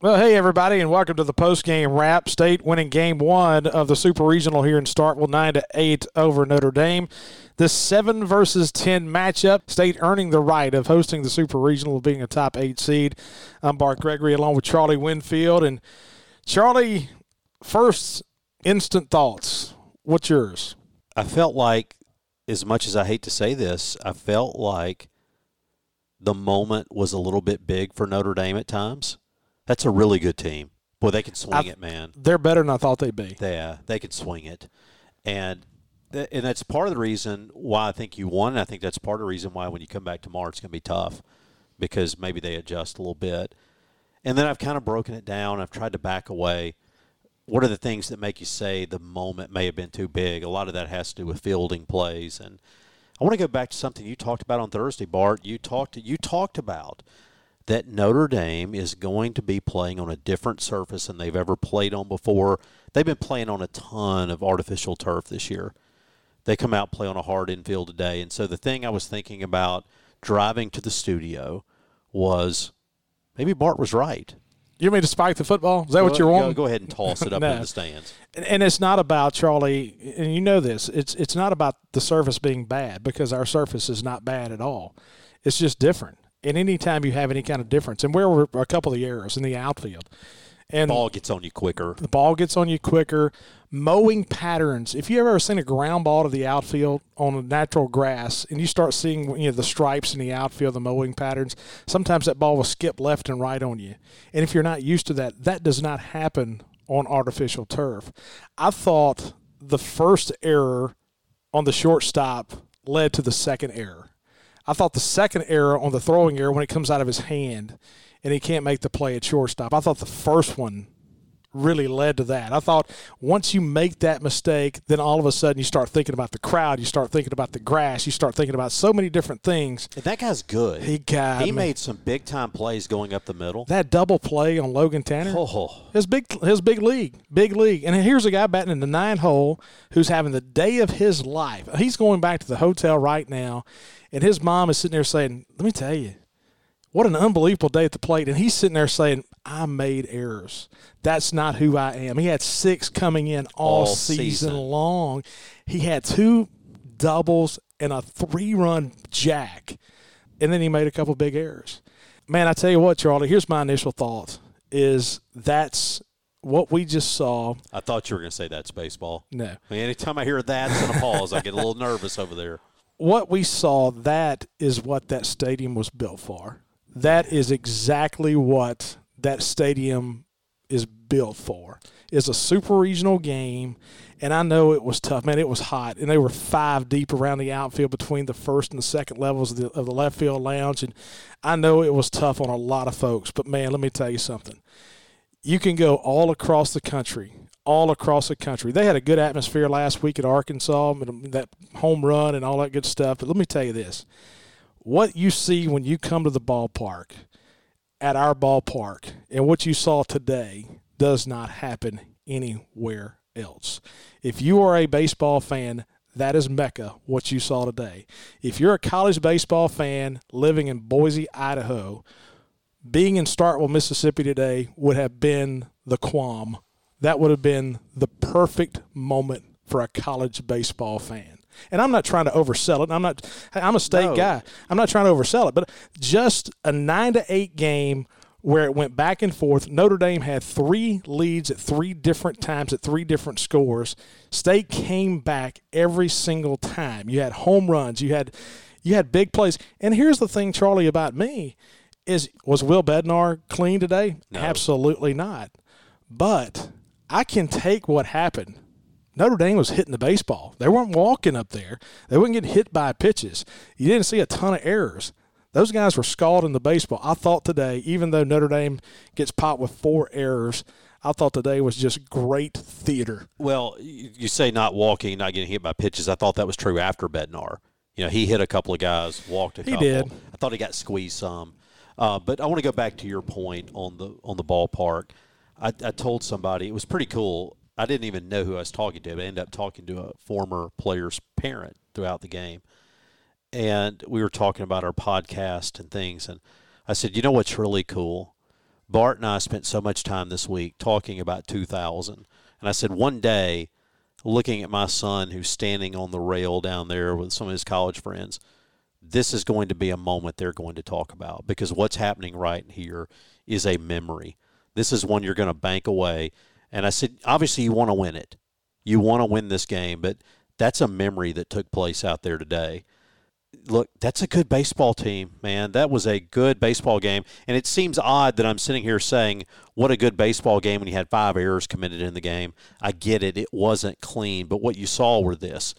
Well, hey, everybody, and welcome to the post-game wrap. State winning game one of the Super Regional here in Starkville, 9 to 8 over Notre Dame. This 7 versus 10 matchup, State earning the right of hosting the Super Regional, of being a top 8 seed. I'm Bart Gregory along with Charlie Winfield. And Charlie, first instant thoughts. What's yours? I felt like, as much as I hate to say this, I felt like the moment was a little bit big for Notre Dame at times that's a really good team. Boy, they can swing I, it, man. They're better than I thought they'd be. Yeah, they can swing it, and and that's part of the reason why I think you won. And I think that's part of the reason why when you come back tomorrow, it's going to be tough because maybe they adjust a little bit. And then I've kind of broken it down. I've tried to back away. What are the things that make you say the moment may have been too big? A lot of that has to do with fielding plays, and I want to go back to something you talked about on Thursday, Bart. You talked you talked about that Notre Dame is going to be playing on a different surface than they've ever played on before. They've been playing on a ton of artificial turf this year. They come out play on a hard infield today. And so the thing I was thinking about driving to the studio was maybe Bart was right. You mean to spike the football? Is that what you're wanting? Go, go ahead and toss it up no. in the stands. And, and, it's not about Charlie, and you know this. It's it's not about the surface being bad because our surface is not bad at all. It's just different. And anytime you have any kind of difference, and where were a couple of the errors in the outfield, and the ball gets on you quicker. The ball gets on you quicker. Mowing patterns. If you ever seen a ground ball to the outfield on a natural grass, and you start seeing you know the stripes in the outfield, the mowing patterns, sometimes that ball will skip left and right on you. And if you're not used to that, that does not happen on artificial turf. I thought the first error on the shortstop led to the second error. I thought the second error on the throwing error when it comes out of his hand and he can't make the play at shortstop. I thought the first one really led to that. I thought once you make that mistake, then all of a sudden you start thinking about the crowd, you start thinking about the grass, you start thinking about so many different things. That guy's good. He got he made some big time plays going up the middle. That double play on Logan Tanner, oh. his big his big league, big league. And here's a guy batting in the nine hole who's having the day of his life. He's going back to the hotel right now and his mom is sitting there saying, Let me tell you, what an unbelievable day at the plate. And he's sitting there saying, I made errors. That's not who I am. He had six coming in all, all season, season long. He had two doubles and a three run jack. And then he made a couple big errors. Man, I tell you what, Charlie, here's my initial thought is that's what we just saw. I thought you were going to say that's baseball. No. I mean, anytime I hear that's in a pause, I get a little nervous over there what we saw, that is what that stadium was built for. That is exactly what that stadium is built for. It's a super regional game, and I know it was tough. Man, it was hot, and they were five deep around the outfield between the first and the second levels of the, of the left field lounge, and I know it was tough on a lot of folks. But man, let me tell you something. You can go all across the country all across the country. They had a good atmosphere last week at Arkansas, that home run and all that good stuff. But let me tell you this what you see when you come to the ballpark, at our ballpark, and what you saw today does not happen anywhere else. If you are a baseball fan, that is Mecca, what you saw today. If you're a college baseball fan living in Boise, Idaho, being in Starkville, Mississippi today would have been the qualm that would have been the perfect moment for a college baseball fan. And I'm not trying to oversell it. I'm not. I'm a state no. guy. I'm not trying to oversell it. But just a nine to eight game where it went back and forth. Notre Dame had three leads at three different times at three different scores. State came back every single time. You had home runs. You had you had big plays. And here's the thing, Charlie, about me is was Will Bednar clean today? No. Absolutely not. But I can take what happened. Notre Dame was hitting the baseball. They weren't walking up there. They wouldn't get hit by pitches. You didn't see a ton of errors. Those guys were scalding the baseball. I thought today, even though Notre Dame gets popped with four errors, I thought today was just great theater. Well, you say not walking, not getting hit by pitches. I thought that was true after Bednar. You know, he hit a couple of guys, walked a couple. He did. I thought he got squeezed some. Uh, but I want to go back to your point on the on the ballpark. I, I told somebody it was pretty cool. I didn't even know who I was talking to, but I ended up talking to a former player's parent throughout the game. And we were talking about our podcast and things. And I said, you know what's really cool? Bart and I spent so much time this week talking about 2000. And I said, one day, looking at my son who's standing on the rail down there with some of his college friends, this is going to be a moment they're going to talk about because what's happening right here is a memory. This is one you're going to bank away. And I said, obviously, you want to win it. You want to win this game, but that's a memory that took place out there today. Look, that's a good baseball team, man. That was a good baseball game. And it seems odd that I'm sitting here saying, what a good baseball game when you had five errors committed in the game. I get it. It wasn't clean. But what you saw were this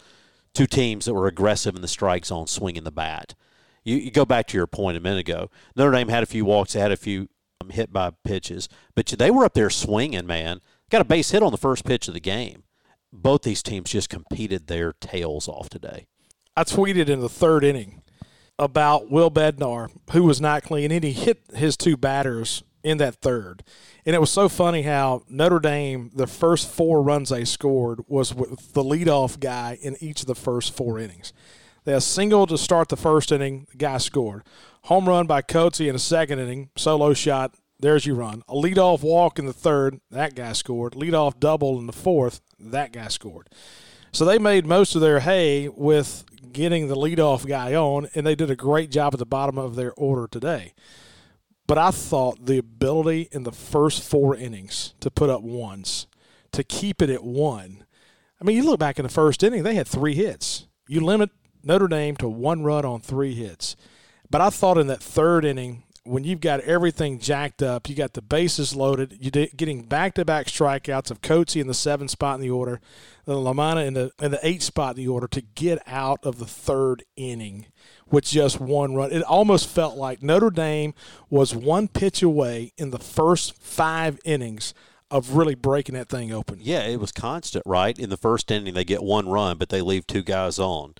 two teams that were aggressive in the strike zone swinging the bat. You, you go back to your point a minute ago. Notre Dame had a few walks, they had a few um, hit by pitches, but they were up there swinging, man. Got a base hit on the first pitch of the game. Both these teams just competed their tails off today. I tweeted in the third inning about Will Bednar, who was not clean, and he hit his two batters in that third. And it was so funny how Notre Dame, the first four runs they scored was with the leadoff guy in each of the first four innings. They had a single to start the first inning, the guy scored. Home run by Coetzee in the second inning, solo shot, there's your run. A leadoff walk in the third, that guy scored. Leadoff double in the fourth, that guy scored. So they made most of their hay with getting the leadoff guy on, and they did a great job at the bottom of their order today. But I thought the ability in the first four innings to put up ones, to keep it at one. I mean, you look back in the first inning, they had three hits. You limit Notre Dame to one run on three hits. But I thought in that third inning, when you've got everything jacked up, you got the bases loaded, you're getting back-to-back strikeouts of Coetzee in the seventh spot in the order, the Lamanna in the in the eighth spot in the order to get out of the third inning with just one run. It almost felt like Notre Dame was one pitch away in the first five innings of really breaking that thing open. Yeah, it was constant, right? In the first inning, they get one run, but they leave two guys on.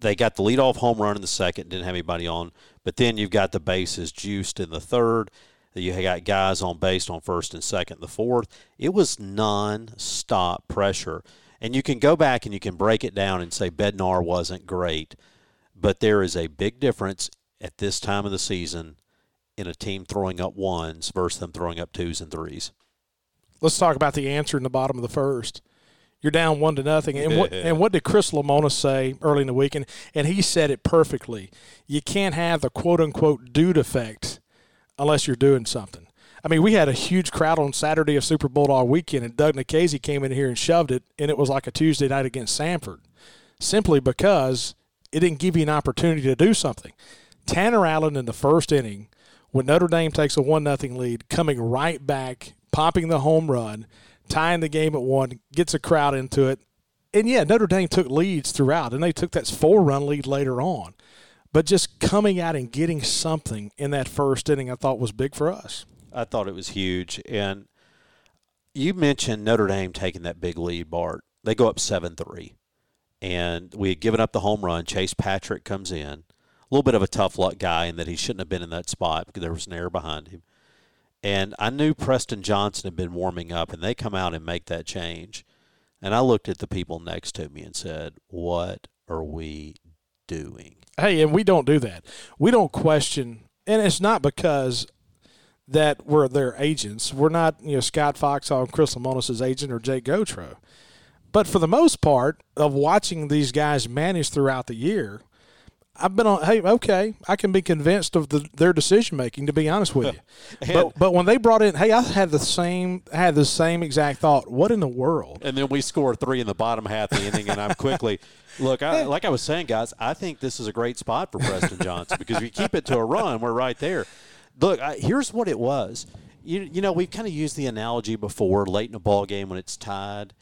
They got the leadoff home run in the second, didn't have anybody on, but then you've got the bases juiced in the third. You got guys on base on first and second, the fourth. It was non-stop pressure. And you can go back and you can break it down and say Bednar wasn't great but there is a big difference at this time of the season in a team throwing up ones versus them throwing up twos and threes. Let's talk about the answer in the bottom of the first. You're down one to nothing, and what and what did Chris Lemonis say early in the week? And, and he said it perfectly. You can't have the quote unquote dude effect unless you're doing something. I mean, we had a huge crowd on Saturday of Super Bulldog weekend, and Doug Nikhazy came in here and shoved it, and it was like a Tuesday night against Samford, simply because it didn't give you an opportunity to do something. Tanner Allen in the first inning, when Notre Dame takes a one nothing lead, coming right back, popping the home run, tying the game at one, gets a crowd into it. And yeah, Notre Dame took leads throughout, and they took that four run lead later on. But just coming out and getting something in that first inning, I thought was big for us. I thought it was huge. And you mentioned Notre Dame taking that big lead, Bart. They go up 7 3 and we had given up the home run. Chase Patrick comes in, a little bit of a tough luck guy in that he shouldn't have been in that spot because there was an error behind him. And I knew Preston Johnson had been warming up, and they come out and make that change. And I looked at the people next to me and said, "What are we doing?" Hey, and we don't do that. We don't question, and it's not because that we're their agents. We're not, you know, Scott Fox and Chris Lemonis' agent or Jake Gautreau. But for the most part of watching these guys manage throughout the year, I've been on. Hey, okay, I can be convinced of the, their decision making. To be honest with you, but but when they brought in, hey, I had the same had the same exact thought. What in the world? And then we score three in the bottom half of the inning, and I'm quickly look. I, like I was saying, guys, I think this is a great spot for Preston Johnson because if you keep it to a run, we're right there. Look, I, here's what it was. You you know we've kind of used the analogy before, late in a ball game when it's tied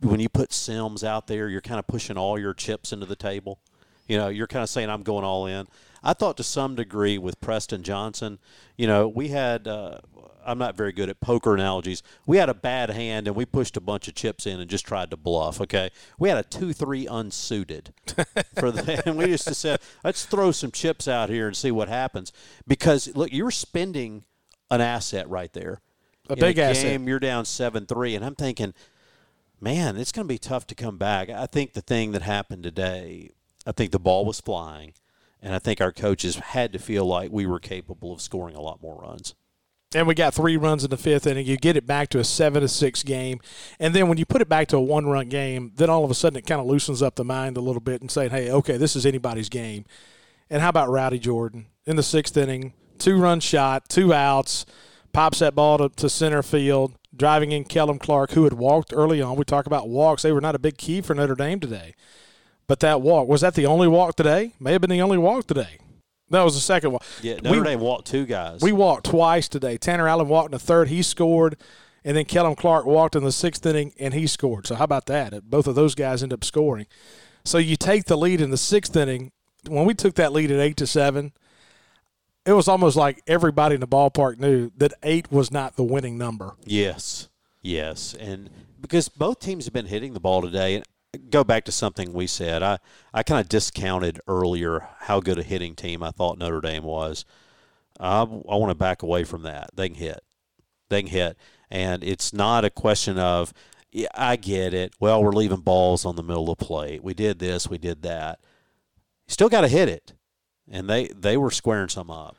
when you put Sims out there, you're kind of pushing all your chips into the table. You know, you're kind of saying, I'm going all in. I thought to some degree with Preston Johnson, you know, we had, uh, I'm not very good at poker analogies. We had a bad hand and we pushed a bunch of chips in and just tried to bluff, okay? We had a 2 3 unsuited for the, and we just said, let's throw some chips out here and see what happens. Because, look, you're spending an asset right there. A big a asset. Game, you're down 7 3. And I'm thinking, man, it's going to be tough to come back. I think the thing that happened today, I think the ball was flying, and I think our coaches had to feel like we were capable of scoring a lot more runs. and we got three runs in the fifth inning. You get it back to a seven to six game, and then when you put it back to a one run game, then all of a sudden it kind of loosens up the mind a little bit and saying, "Hey, okay, this is anybody's game." And how about Rowdy Jordan in the sixth inning, two run shot, two outs, pops that ball to, to center field, driving in Kellum Clark, who had walked early on. We talk about walks; they were not a big key for Notre Dame today, but that walk was that the only walk today? May have been the only walk today. That was the second one. Yeah, Notre we, Dame walked two guys. We walked twice today. Tanner Allen walked in the third. He scored. And then Kellum Clark walked in the sixth inning and he scored. So how about that? Both of those guys end up scoring. So you take the lead in the sixth inning. When we took that lead at eight to seven, it was almost like everybody in the ballpark knew that eight was not the winning number. Yes, yes, and because both teams have been hitting the ball today, and go back to something we said. I, I kind of discounted earlier how good a hitting team I thought Notre Dame was. I, I want to back away from that. They can hit. They can hit. And it's not a question of, yeah, I get it. Well, we're leaving balls on the middle of the plate. We did this, we did that. You still got to hit it. And they, they were squaring some up.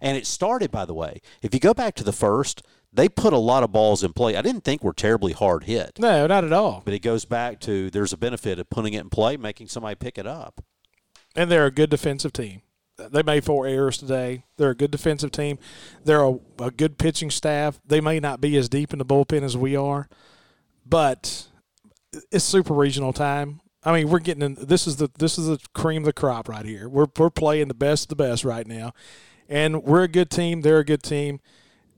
And it started, by the way, if you go back to the first – they put a lot of balls in play. I didn't think were terribly hard hit. No, not at all. But it goes back to there's a benefit of putting it in play, making somebody pick it up. And they're a good defensive team. They made four errors today. They're a good defensive team. They're a, a good pitching staff. They may not be as deep in the bullpen as we are, but it's super regional time. I mean, we're getting in. This is the this is the cream of the crop right here. We're we're playing the best of the best right now, and we're a good team. They're a good team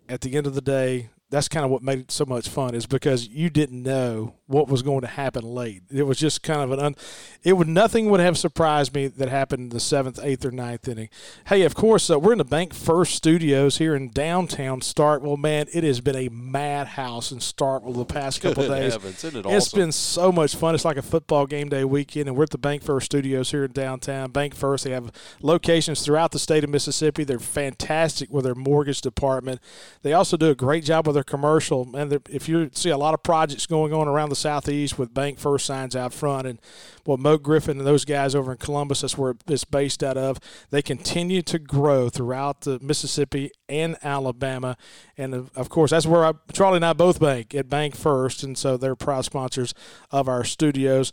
at the end of the day, that's kind of what made it so much fun is because you didn't know what was going to happen late. It was just kind of an un, it would nothing would have surprised me that happened in the seventh, eighth, or ninth inning. Hey, of course, uh, we're in the Bank First Studios here in downtown Starkville. Man, it has been a madhouse in Starkville the past couple days. Heavens, it has been so much fun. It's like a football game day weekend, and we're at the Bank First Studios here in downtown. Bank First, they have locations throughout the state of Mississippi. They're fantastic with their mortgage department. They also do a great job with their commercial. And if you see a lot of projects going on around the southeast with Bank First signs out front, and well, Mo Griffin and those guys over in Columbus, that's where it's based out of. They continue to grow throughout the Mississippi and Alabama, and of course that's where I, Charlie and I both bank at Bank First, and so they're proud sponsors of our studios.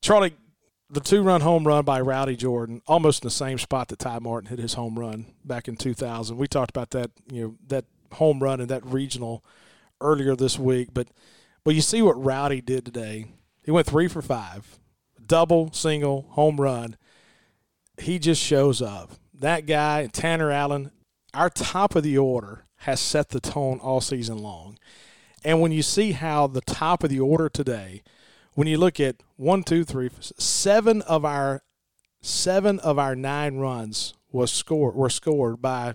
Charlie, the two-run home run by Rowdy Jordan, almost in the same spot that Ty Martin hit his home run back in 2000. We talked about that, you know, that home run and that regional earlier this week, but but you see what Rowdy did today. He went three for five, double, single, home run. He just shows up. That guy, Tanner Allen, our top of the order has set the tone all season long. And when you see how the top of the order today, when you look at one, two, three, seven of our seven of our nine runs was scored were scored by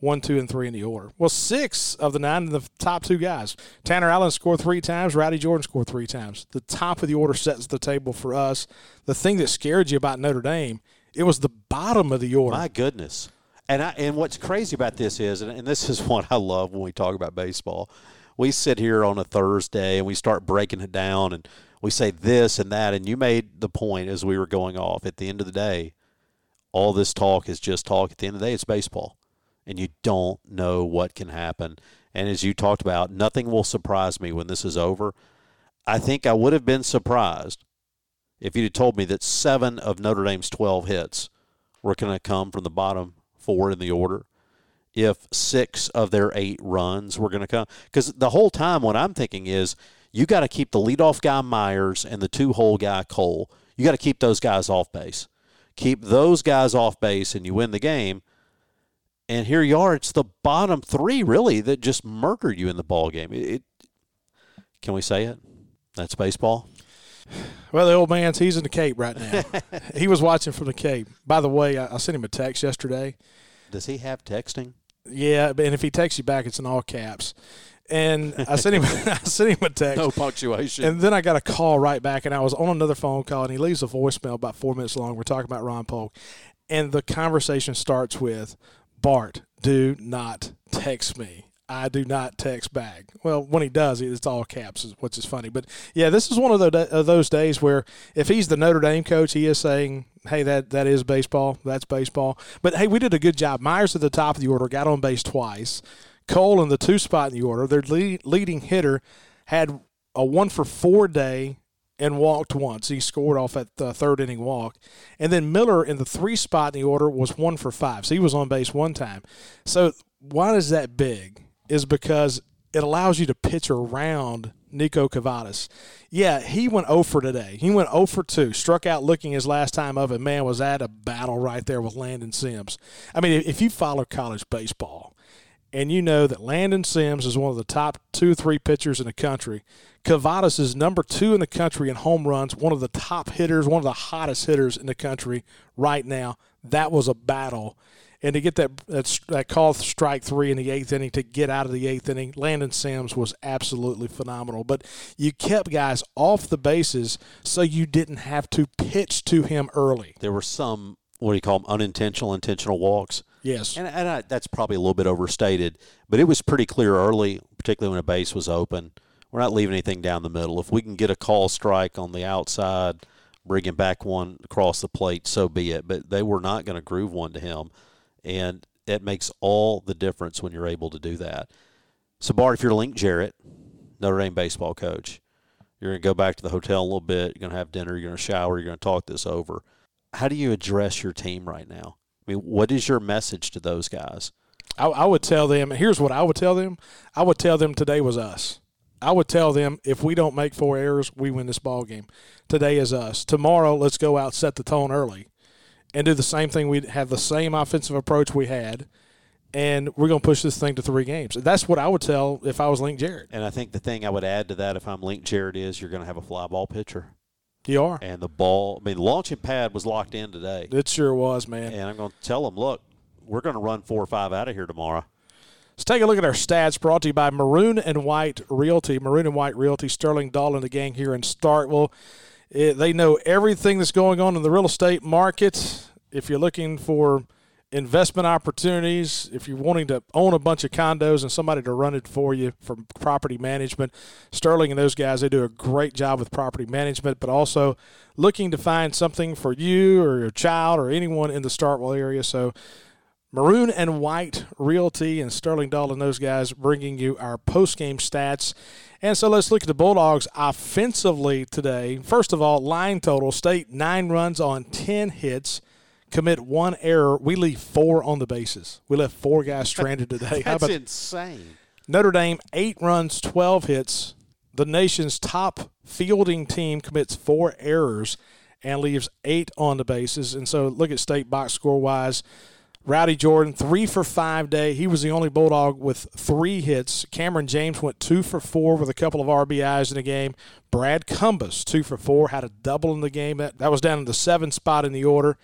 one, two, and three in the order. Well, six of the nine of the top two guys. Tanner Allen scored three times. Rowdy Jordan scored three times. The top of the order sets the table for us. The thing that scared you about Notre Dame, it was the bottom of the order. My goodness. And I, and what's crazy about this is, and, and this is what I love when we talk about baseball. We sit here on a Thursday and we start breaking it down and we say this and that. And you made the point as we were going off. At the end of the day, all this talk is just talk. At the end of the day, it's baseball and you don't know what can happen. And as you talked about, nothing will surprise me when this is over. I think I would have been surprised if you'd told me that seven of Notre Dame's 12 hits were going to come from the bottom four in the order. If six of their eight runs were going to come. Because the whole time, what I'm thinking is you got to keep the leadoff guy Myers and the two hole guy Cole. You got to keep those guys off base. Keep those guys off base, and you win the game. And here you are. It's the bottom three, really, that just murdered you in the ball game. It, it can we say it? That's baseball. Well, the old man's he's in the Cape right now. he was watching from the Cape. By the way, I, I, sent him a text yesterday. Does he have texting? Yeah, and if he texts you back, it's in all caps. And I sent him I sent him a text. No punctuation. And then I got a call right back, and I was on another phone call, and he leaves a voicemail about four minutes long. We're talking about Ron Polk, and the conversation starts with, Bart, do not text me. I do not text back. Well, when he does, it's all caps, which is funny. But yeah, this is one of, those days where if he's the Notre Dame coach, he is saying, "Hey, that that is baseball. That's baseball." But hey, we did a good job. Myers at the top of the order got on base twice. Cole in the two spot in the order. Their lead, leading hitter had a one for four day and walked once. He scored off at the third inning walk. And then Miller in the three spot in the order was one for five. So he was on base one time. So why is that big? Is because it allows you to pitch around Niko Kavadas. Yeah, he went 0 for today. He went 0 for 2. Struck out looking his last time of it. Man, was that a battle right there with Landon Sims. I mean, if you follow college baseball and you know that Landon Sims is one of the top two, three pitchers in the country, Kavadas is number two in the country in home runs, one of the top hitters, one of the hottest hitters in the country right now. That was a battle and to get that that, that call strike three in the eighth inning to get out of the eighth inning, Landon Sims was absolutely phenomenal. But you kept guys off the bases so you didn't have to pitch to him early. There were some what do you call them unintentional intentional walks. Yes, and, and I, that's probably a little bit overstated, but it was pretty clear early, particularly when a base was open. We're not leaving anything down the middle. If we can get a call strike on the outside, bringing back one across the plate, so be it. But they were not going to groove one to him and it makes all the difference when you're able to do that. So, Bart, if you're Link Jarrett, Notre Dame baseball coach, you're going to go back to the hotel a little bit. You're going to have dinner. You're going to shower. You're going to talk this over. How do you address your team right now? I mean, what is your message to those guys? I, I would tell them. Here's what I would tell them. I would tell them today was us. I would tell them if we don't make four errors, we win this ball game. Today is us. Tomorrow, let's go out set the tone early and do the same thing. We have the same offensive approach we had, and we're going to push this thing to three games. That's what I would tell if I was Link Jarrett. And I think the thing I would add to that, if I'm Link Jarrett, is you're going to have a fly ball pitcher. You are. And the ball, I mean, the launching pad was locked in today. It sure was, man. And I'm going to tell them, look, we're going to run four or five out of here tomorrow. Let's take a look at our stats brought to you by Maroon and White Realty. Maroon and White Realty, Sterling Dahl and the gang here in Starkville. It, they know everything that's going on in the real estate market if you're looking for investment opportunities, if you're wanting to own a bunch of condos and somebody to run it for you for property management, Sterling and those guys, they do a great job with property management, but also looking to find something for you or your child or anyone in the Starkville area. So, Maroon and White Realty and Sterling Dahl and those guys bringing you our post game stats. And so let's look at the Bulldogs offensively today. First of all, line total state nine runs on 10 hits commit one error, we leave four on the bases. We left four guys stranded today. That's insane. Notre Dame, eight runs, 12 hits. The nation's top fielding team commits four errors and leaves eight on the bases. And so look at state box score wise. Rowdy Jordan, three for five day. He was the only Bulldog with three hits. Kamren James went two for four with a couple of RBIs in the game. Brad Cumbest, two for four, had a double in the game. That, that was down in the seventh spot in the order.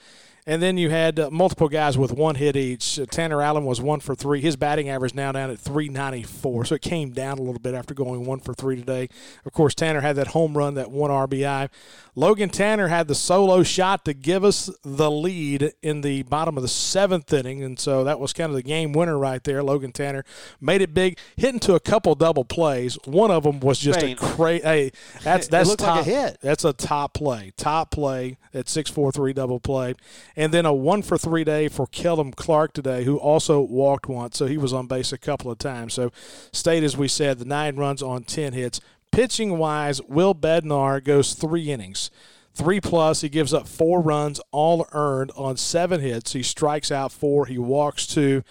And then you had uh, multiple guys with one hit each. Uh, Tanner Allen was one for three. His batting average now down at 394, so it came down a little bit after going one for three today. Of course, Tanner had that home run, that one RBI. Logan Tanner had the solo shot to give us the lead in the bottom of the seventh inning, and so that was kind of the game winner right there. Logan Tanner made it big, hitting to a couple double plays. One of them was just a crazy. Hey, that's that's top. Like a hit. That's a top play. Top play at six four three double play and then a one for three day for Kellum Clark today, who also walked once, so he was on base a couple of times. So, state as we said, the nine runs on ten hits. Pitching wise, Will Bednar goes three innings. Three plus, he gives up four runs, all earned on seven hits. He strikes out four, he walks two.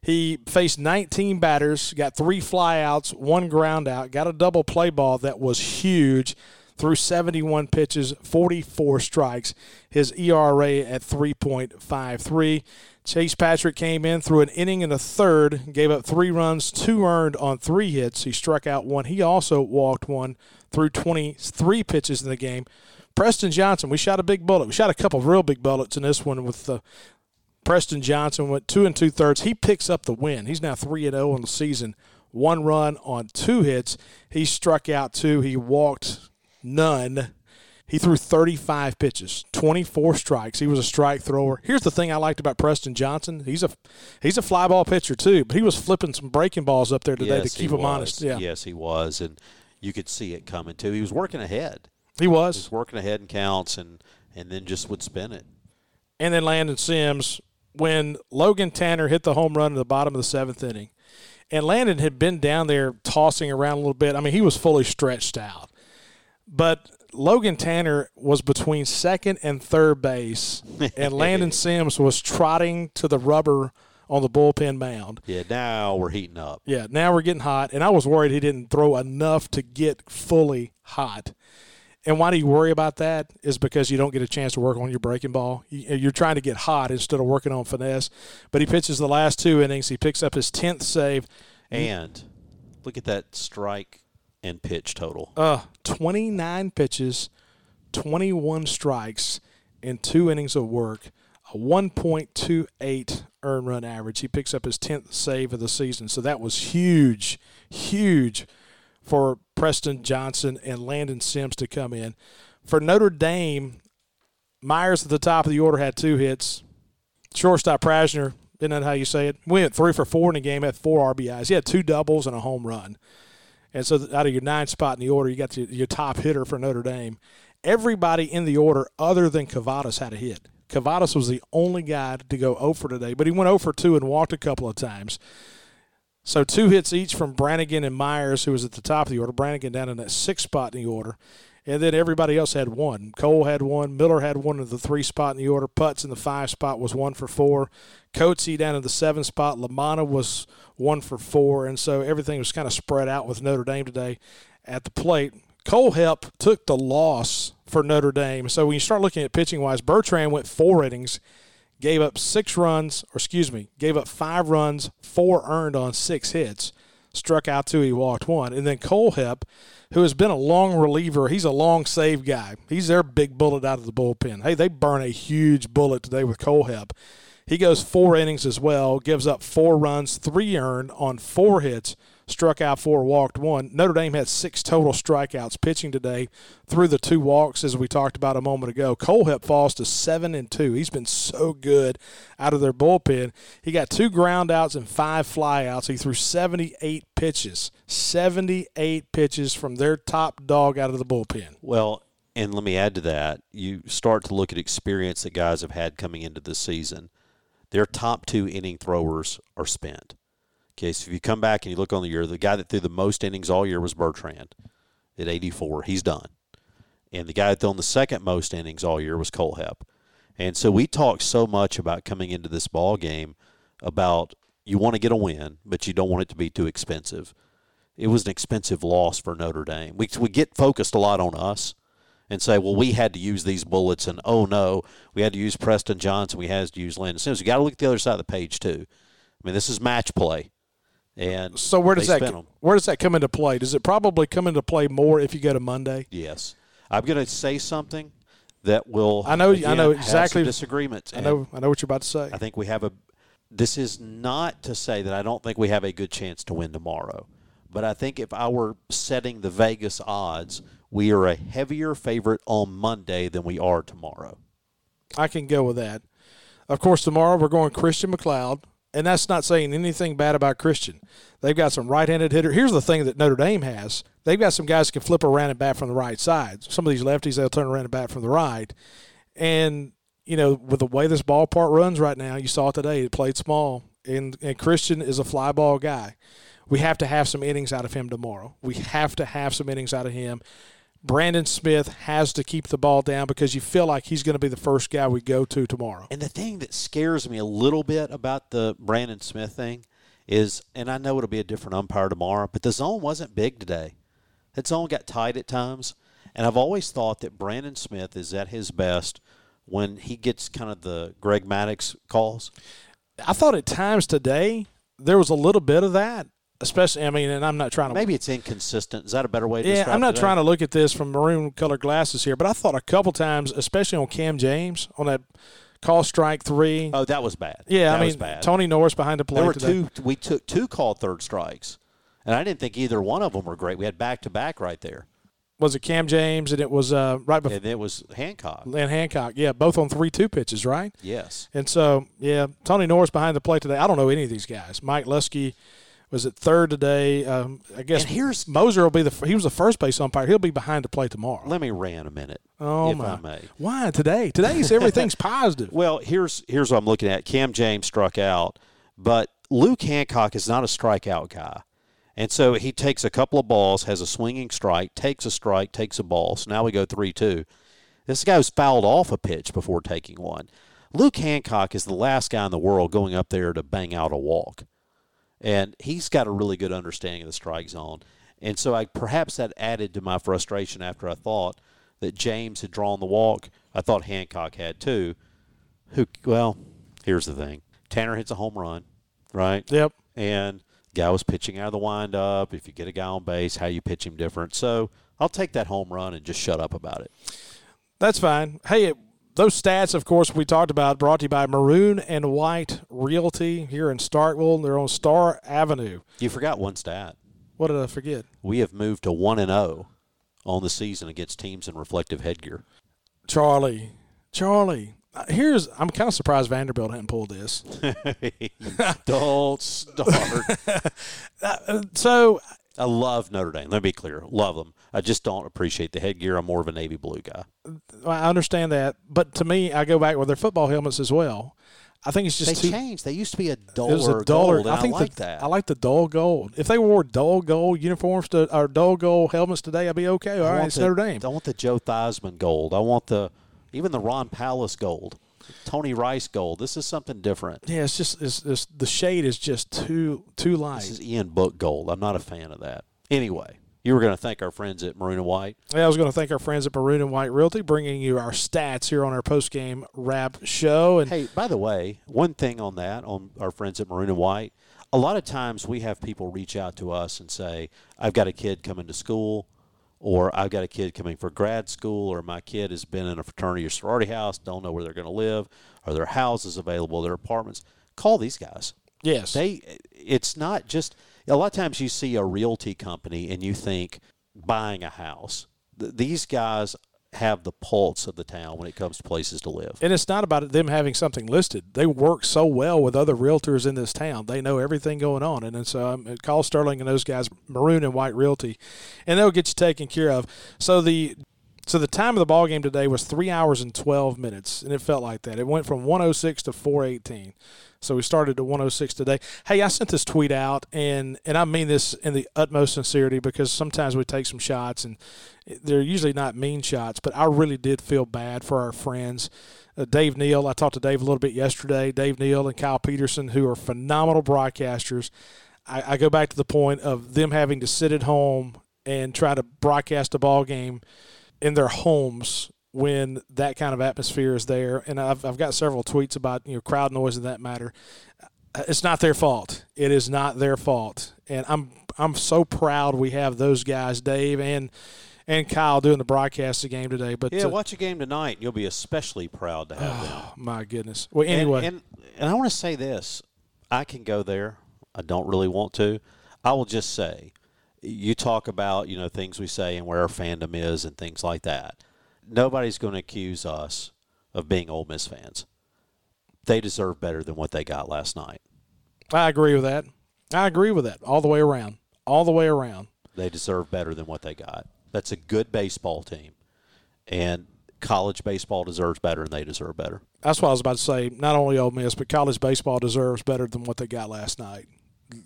He faced 19 batters, got three flyouts, one ground out, got a double play ball that was huge through 71 pitches, 44 strikes. His ERA at 3.53. Chase Patrick came in through an inning and a third, gave up three runs, two earned on three hits. He struck out one. He also walked one through 23 pitches in the game. Preston Johnson, we shot a big bullet. We shot a couple of real big bullets in this one with the. Preston Johnson went two and two thirds. He picks up the win. He's now three and zero oh on the season. One run on two hits. He struck out two. He walked none. He threw 35 pitches, 24 strikes. He was a strike thrower. Here's the thing I liked about Preston Johnson. He's a he's a fly ball pitcher too, but he was flipping some breaking balls up there today yes, to keep him was. honest. Yeah. Yes, he was, and you could see it coming too. He was working ahead. He was. He was working ahead in counts, and and then just would spin it. And then Landon Sims, when Logan Tanner hit the home run in the bottom of the seventh inning, And Landon had been down there tossing around a little bit. I mean, he was fully stretched out. But Logan Tanner was between second and third base, and Landon Sims was trotting to the rubber on the bullpen mound. Yeah, now we're heating up. Yeah, now we're getting hot, and I was worried he didn't throw enough to get fully hot. And why do you worry about that? Is because you don't get a chance to work on your breaking ball. You're trying to get hot instead of working on finesse. But he pitches the last two innings. He picks up his tenth save. And look at that strike and pitch total. Uh, 29 pitches, 21 strikes in two innings of work, a 1.28 earned run average. He picks up his 10th save of the season. So that was huge, huge for Preston Johnson and Landon Sims to come in. For Notre Dame, Myers at the top of the order had two hits. Shortstop Prajzner, isn't that how you say it? Went three for four in the game, had four RBIs. He had two doubles and a home run. And so out of your nine spot in the order, you got your, your top hitter for Notre Dame. Everybody in the order other than Kavadas had a hit. Kavadas was the only guy to go 0 for today, but he went 0 for 2 and walked a couple of times. So two hits each from Brannigan and Myers, who was at the top of the order. Brannigan down in that sixth spot in the order. And then everybody else had one. Cole had one. Miller had one in the three spot in the order. Putz in the five spot was one for four. Coetzee down in the seven spot. Lamanna was one for four. And so everything was kind of spread out with Notre Dame today at the plate. Kohlhepp took the loss for Notre Dame. So when you start looking at pitching wise, Bertrand went four innings, gave up six runs, or excuse me, gave up five runs, four earned on six hits, struck out two, he walked one. And then Kohlhepp, who has been a long reliever, he's a long save guy. He's their big bullet out of the bullpen. Hey, they burn a huge bullet today with Kohlhepp. He goes four innings as well, gives up four runs, three earned on four hits, struck out four, walked one. Notre Dame had six total strikeouts pitching today through the two walks, as we talked about a moment ago. Cole Kohlhepp falls to seven and two. He's been so good out of their bullpen. He got two groundouts and five flyouts. He threw 78 pitches, 78 pitches from their top dog out of the bullpen. Well, and let me add to that. You start to look at experience that guys have had coming into the season. Their top two inning throwers are spent. Okay, so if you come back and you look on the year, the guy that threw the most innings all year was Bertrand at 84. He's done. And the guy that threw the second most innings all year was Cole Kohlhepp. And so we talked so much about coming into this ball game about you want to get a win, but you don't want it to be too expensive. It was an expensive loss for Notre Dame. We, we get focused a lot on us and say, well, we had to use these bullets, and oh no, we had to use Preston Johnson, we had to use Landon Sims. You got to look at the other side of the page too. I mean, this is match play, and so where does that where does that come into play? Does it probably come into play more if you go to Monday? Yes, I'm going to say something that will. I know. Again, I know exactly disagreements. I know. I know what you're about to say. I think we have a. This is not to say that I don't think we have a good chance to win tomorrow, but I think if I were setting the Vegas odds, we are a heavier favorite on Monday than we are tomorrow. I can go with that. Of course, tomorrow we're going Christian MacLeod, and that's not saying anything bad about Christian. They've got some right-handed hitter. Here's the thing that Notre Dame has: they've got some guys that can flip around and bat from the right side. Some of these lefties they'll turn around and bat from the right, and you know with the way this ballpark runs right now, you saw it today. It played small, and and Christian is a fly ball guy. We have to have some innings out of him tomorrow. We have to have some innings out of him. Brandon Smith has to keep the ball down because you feel like he's going to be the first guy we go to tomorrow. And the thing that scares me a little bit about the Brandon Smith thing is, and I know it'll be a different umpire tomorrow, but the zone wasn't big today. That zone got tight at times. And I've always thought that Brandon Smith is at his best when he gets kind of the Greg Maddux calls. I thought at times today there was a little bit of that especially I mean, and I'm not trying to. Maybe it's inconsistent. Is that a better way? to Yeah, I'm not trying to look at this from maroon colored glasses here, but I thought a couple times, especially on Cam James on that call strike three. Oh, that was bad. Yeah, that I mean, bad. Tony Norris behind the plate. There were today. two. We took two called third strikes, and I didn't think either one of them were great. We had back to back right there. Was it Cam James and it was uh, right before and it was Hancock and Hancock? Yeah, both on three two pitches, right? Yes. And so yeah, Tony Norris behind the plate today. I don't know any of these guys. Mike Lusky was at third today. Um, I guess and here's Moser will be the he was the first base umpire. He'll be behind the plate tomorrow. Let me rant a minute. Oh if my! I may. Why today? Today's everything's positive. Well, here's here's what I'm looking at. Cam James struck out, but Luke Hancock is not a strikeout guy. And so he takes a couple of balls, has a swinging strike, takes a strike, takes a ball. So now we go 3 2. This guy was fouled off a pitch before taking one. Luke Hancock is the last guy in the world going up there to bang out a walk. And he's got a really good understanding of the strike zone. And so I perhaps that added to my frustration after I thought that James had drawn the walk. I thought Hancock had too. Who well, here's the thing. Tanner hits a home run, right? Yep. And guy was pitching out of the windup. If you get a guy on base, how you pitch him different. So I'll take that home run and just shut up about it. That's fine. Hey, those stats, of course, we talked about, brought to you by Maroon and White Realty here in Starkville. They're on Star Avenue. You forgot one stat. What did I forget? We have moved to one and zero on the season against teams in reflective headgear. Charlie, Charlie. Here's I'm kind of surprised Vanderbilt hadn't pulled this. Don't start. Uh, so I love Notre Dame. Let me be clear. Love them. I just don't appreciate the headgear. I'm more of a navy blue guy. I understand that, but to me, I go back with their football helmets as well. I think it's They just too. changed. They used to be a It was duller a duller. gold, and I think like the, that. I like the dull gold. If they wore dull gold uniforms to or dull gold helmets today, I'd be okay. All I right, want it's the, Notre Dame. I want the Joe Theismann gold. I want the even the Ron Powlus gold, Tony Rice gold. This is something different. Yeah, it's just it's, it's the shade is just too too light. This is Ian Book gold. I'm not a fan of that. Anyway, you were going to thank our friends at Maroon and White. Yeah, I was going to thank our friends at Maroon and White Realty, bringing you our stats here on our post game wrap show. And Hey, by the way, one thing on that, on our friends at Maroon and White, a lot of times we have people reach out to us and say, I've got a kid coming to school, or I've got a kid coming for grad school, or my kid has been in a fraternity or sorority house, don't know where they're going to live, are there houses available, their apartments. Call these guys. yes, They, it's not just, a lot of times you see a realty company and you think buying a house. Th- These guys have the pulse of the town when it comes to places to live. and it's not about them having something listed. They work so well with other realtors in this town. They know everything going on. And, so um, call Sterling and those guys, Maroon and White Realty, and they'll get you taken care of. So the so the time of the ball game today was three hours and twelve minutes, and it felt like that. It went from one oh six to four eighteen. So we started at 106 today. Hey, I sent this tweet out, and and I mean this in the utmost sincerity because sometimes we take some shots, and they're usually not mean shots, but I really did feel bad for our friends. Uh, Dave Neal, I talked to Dave a little bit yesterday. Dave Neal and Kyle Peterson, who are phenomenal broadcasters. I, I go back to the point of them having to sit at home and try to broadcast a ball game in their homes when that kind of atmosphere is there. And I've, I've got several tweets about you know crowd noise and that matter. It's not their fault. It is not their fault. And I'm I'm so proud we have those guys, Dave and and Kyle, doing the broadcast of the game today. But Yeah, uh, watch a game tonight, you'll be especially proud to have them. oh, my goodness. Well, And- anyway, and, and, I want to say this: I can go there. I don't really want to. I will just say, you talk about you know things we say and where our fandom is and things like that. Nobody's going to accuse us of being Ole Miss fans. They deserve better than what they got last night. I agree with that. I agree with that all the way around. All the way around. They deserve better than what they got. That's a good baseball team, and college baseball deserves better, and they deserve better. That's what I was about to say. Not only Ole Miss, but college baseball deserves better than what they got last night.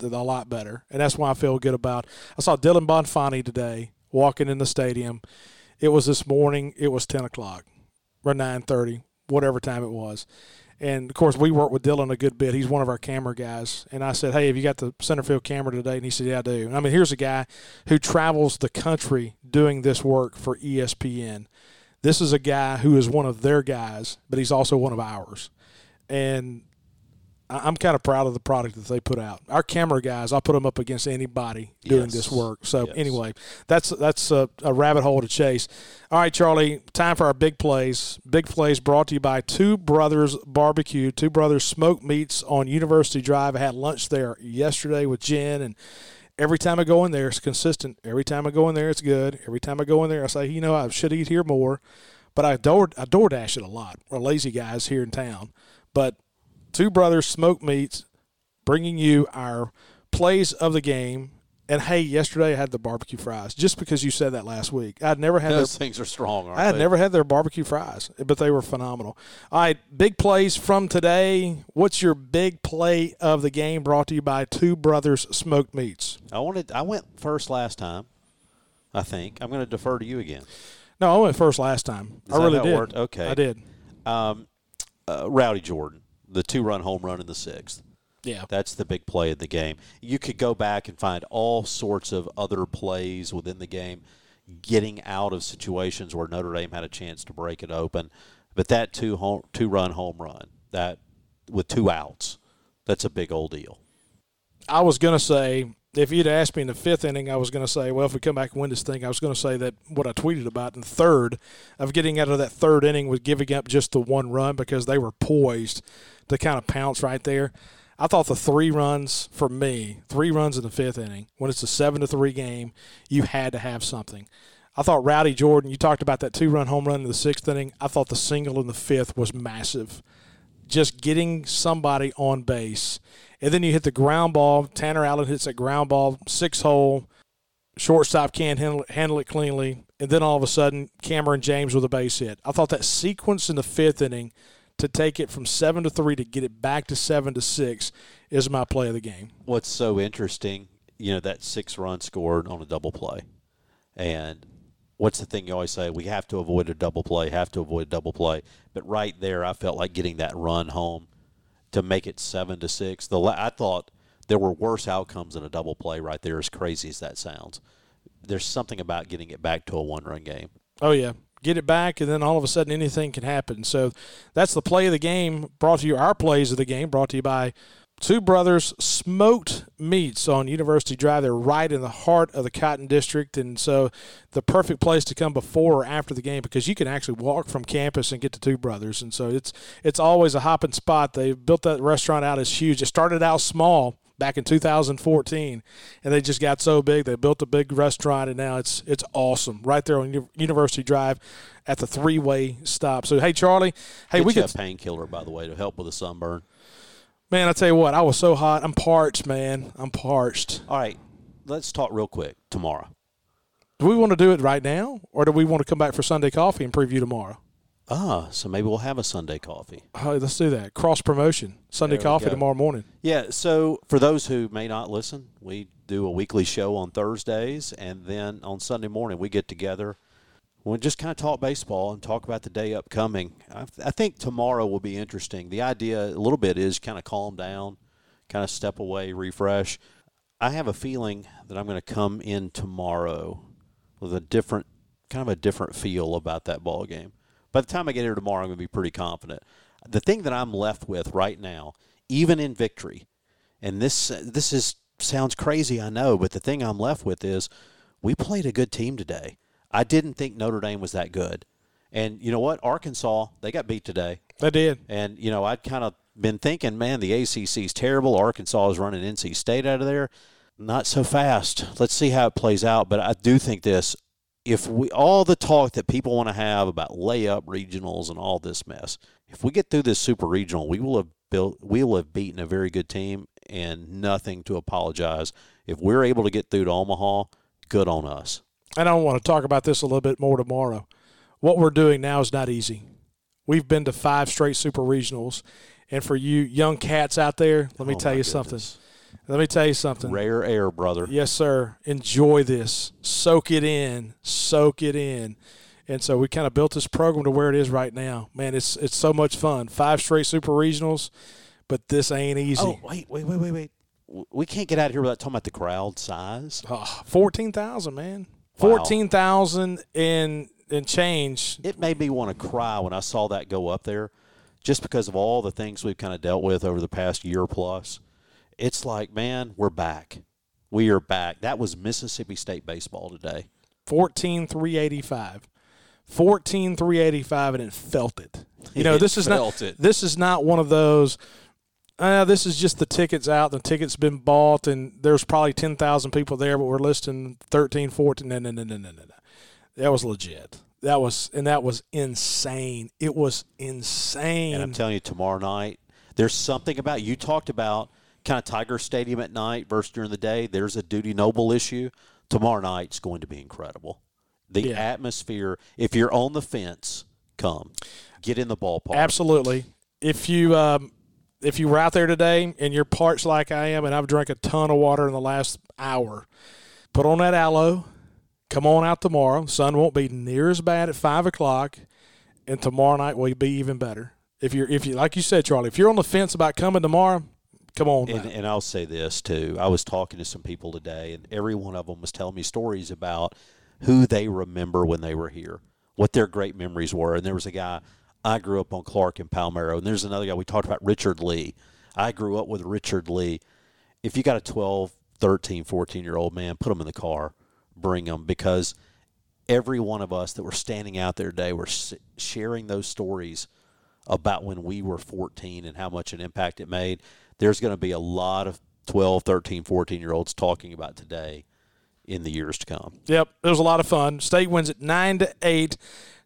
A lot better, and that's why I feel good about. I saw Dylan Bonfani today walking in the stadium. It was this morning. It was ten o'clock or nine thirty, whatever time it was. And of course, we work with Dylan a good bit. He's one of our camera guys. And I said, "Hey, have you got the center field camera today?" And he said, "Yeah, I do." And I mean, here's a guy who travels the country doing this work for ESPN. This is a guy who is one of their guys, but he's also one of ours. And I'm kind of proud of the product that they put out. Our camera guys, I'll put them up against anybody doing Yes. this work. So Yes. anyway, that's that's a, a rabbit hole to chase. All right, Charlie, time for our big plays. Big plays brought to you by Two Brothers Barbecue, Two Brothers Smoke Meats on University Drive. I had lunch there yesterday with Jen, and every time I go in there, it's consistent. Every time I go in there, it's good. Every time I go in there, I say, you know, I should eat here more, but I door I DoorDash it a lot. We're lazy guys here in town, but Two Brothers Smoke Meats bringing you our plays of the game. And hey, yesterday I had the barbecue fries just because you said that last week. I'd never had Those their, things are strong. Aren't I had they? never had their barbecue fries, but they were phenomenal. All right, big plays from today. What's your big play of the game? Brought to you by Two Brothers Smoked Meats. I wanted. I went first last time. I think I'm going to defer to you again. No, I went first last time. Is I really did. worked? Okay. I did. Um, uh, Rowdy Jordan, the two-run home run in the sixth. Yeah. That's the big play of the game. You could go back and find all sorts of other plays within the game, getting out of situations where Notre Dame had a chance to break it open. But that two home, two run home run, that with two outs, that's a big old deal. I was going to say, if you'd asked me in the fifth inning, I was going to say, well, if we come back and win this thing, I was going to say that what I tweeted about in the third of getting out of that third inning was giving up just the one run because they were poised to kind of pounce right there. I thought the three runs for me, three runs in the fifth inning, when it's a seven to three game, you had to have something. I thought Rowdy Jordan, you talked about that two run home run in the sixth inning. I thought the single in the fifth was massive. Just getting somebody on base. And then you hit the ground ball. Tanner Allen hits that ground ball, six hole. Shortstop can't handle it, handle it cleanly. And then all of a sudden, Kamren James with a base hit. I thought that sequence in the fifth inning to take it from seven to three to get it back to seven to six is my play of the game. What's so interesting, you know, that six run scored on a double play. And what's the thing you always say? We have to avoid a double play, have to avoid a double play. But right there, I felt like getting that run home to make it seven to six. The la- I thought there were worse outcomes in a double play right there, as crazy as that sounds. There's something about getting it back to a one run game. Oh yeah, get it back, and then all of a sudden anything can happen. So that's the play of the game. Brought to you our plays of the game. Brought to you by Two Brothers Smoked Meats on University Drive. They're right in the heart of the Cotton District, and so the perfect place to come before or after the game because you can actually walk from campus and get to Two Brothers, and so it's it's always a hopping spot. They built that restaurant out as huge. It started out small back in 2014, and they just got so big. They built a big restaurant, and now it's it's awesome right there on U- University Drive at the three way stop. So hey, Charlie, hey, Get we you could a painkiller, by the way, to help with the sunburn. Man. I tell you what, I was so hot. I'm parched, man. I'm parched. All right, let's talk real quick tomorrow. Do we want to do it right now, or do we want to come back for Sunday coffee and preview tomorrow? Ah, so maybe we'll have a Sunday coffee. Oh, let's do that. Cross promotion. Sunday There coffee tomorrow morning. Yeah, so for those who may not listen, we do a weekly show on Thursdays, and then on Sunday morning we get together. We just kind of talk baseball and talk about the day upcoming. I, I think tomorrow will be interesting. The idea a little bit is kind of calm down, kind of step away, refresh. I have a feeling that I'm going to come in tomorrow with a different, kind of a different feel about that ball game. By the time I get here tomorrow, I'm going to be pretty confident. The thing that I'm left with right now, even in victory, and this this is sounds crazy, I know, but the thing I'm left with is we played a good team today. I didn't think Notre Dame was that good. And you know what? Arkansas, they got beat today. They did. And, you know, I'd kind of been thinking, man, the ACC's terrible. Arkansas is running NC State out of there. Not so fast. Let's see how it plays out. But I do think this if we all the talk that people want to have about layup regionals and all this mess, if we get through this super regional, we will have built we will have beaten a very good team and nothing to apologize. If we're able to get through to Omaha, good on us. And I want to talk about this a little bit more tomorrow. What we're doing now is not easy. We've been to five straight super regionals, and for you young cats out there, let me Oh, tell you something. Let me tell you something. Rare air, brother. Yes, sir. Enjoy this. Soak it in. Soak it in. And so we kind of built this program to where it is right now. Man, it's it's so much fun. Five straight super regionals, but this ain't easy. Oh, wait, wait, wait, wait, wait. We can't get out of here without talking about the crowd size. Ah, oh, 14,000, man. Wow. 14,000 and and change. It made me want to cry when I saw that go up there, just because of all the things we've kind of dealt with over the past year plus. It's like, man, we're back. We are back. That was Mississippi State baseball today. 14,385. 14,385 and it felt it. You know, It this is not it. this is not one of those uh, this is just the tickets out. The tickets been bought, and there's probably ten thousand people there, but we're listing 13, 14. No, no, no, no, no, no, no. That was legit. That was and that was insane. It was insane. And I'm telling you, tomorrow night, there's something about you talked about kind of Tiger Stadium at night versus during the day, there's a Dudy Noble issue. Tomorrow night's going to be incredible. The Yeah. atmosphere, if you're on the fence, come. Get in the ballpark. Absolutely. If you um, if you were out there today and you're parched like I am, and I've drank a ton of water in the last hour, put on that aloe. Come on out tomorrow. Sun won't be near as bad at five o'clock, and tomorrow night will be even better. If you're if you like you said, Charlie, if you're on the fence about coming tomorrow, come on. And, and I'll say this too. I was talking to some people today, and every one of them was telling me stories about who they remember when they were here, what their great memories were. And there was a guy I grew up on Clark and Palmeiro, and there's another guy we talked about, Richard Lee. I grew up with Richard Lee. If you got a 12, 13, 14 year old man, put them in the car, bring them because every one of us that were standing out there today were sharing those stories about when we were 14 and how much an impact it made. There's going to be a lot of 12, 13, 14 year olds talking about today in the years to come. Yep, it was a lot of fun. State wins at nine to eight,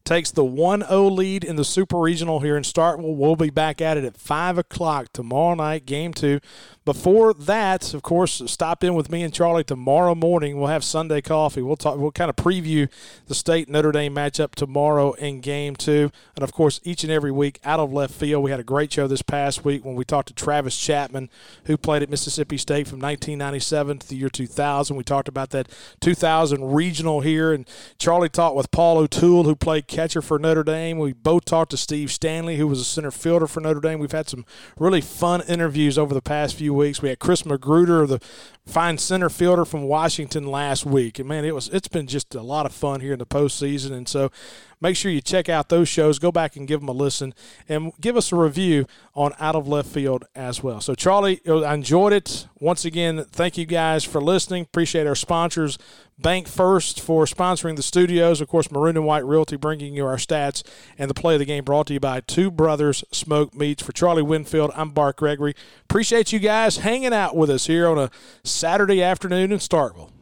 takes the 1-0 lead in the Super Regional here in Starkville. We'll be back at it at five o'clock tomorrow night, game two. Before that, of course, stop in with me and Charlie tomorrow morning. We'll have Sunday coffee. We'll talk. We'll kind of preview the State Notre Dame matchup tomorrow in game two, and of course, each and every week out of left field. We had a great show this past week when we talked to Travis Chapman, who played at Mississippi State from 1997 to the year 2000. We talked about that 2000 regional here, and Charlie talked with Paul O'Toole, who played catcher for Notre Dame. We both talked to Steve Stanley, who was a center fielder for Notre Dame. We've had some really fun interviews over the past few weeks. We had Chris Magruder, the fine center fielder from Washington last week, and man, it was it's been just a lot of fun here in the postseason. And so, make sure you check out those shows. Go back and give them a listen, and give us a review on Out of Left Field as well. So, Charlie, uh, I enjoyed it once again. Thank you guys for listening. Appreciate our sponsors. Bank First for sponsoring the studios. Of course, Maroon and White Realty bringing you our stats and the play of the game brought to you by Two Brothers Smoke Meats. For Charlie Winfield, I'm Bart Gregory. Appreciate you guys hanging out with us here on a Saturday afternoon in Starkville.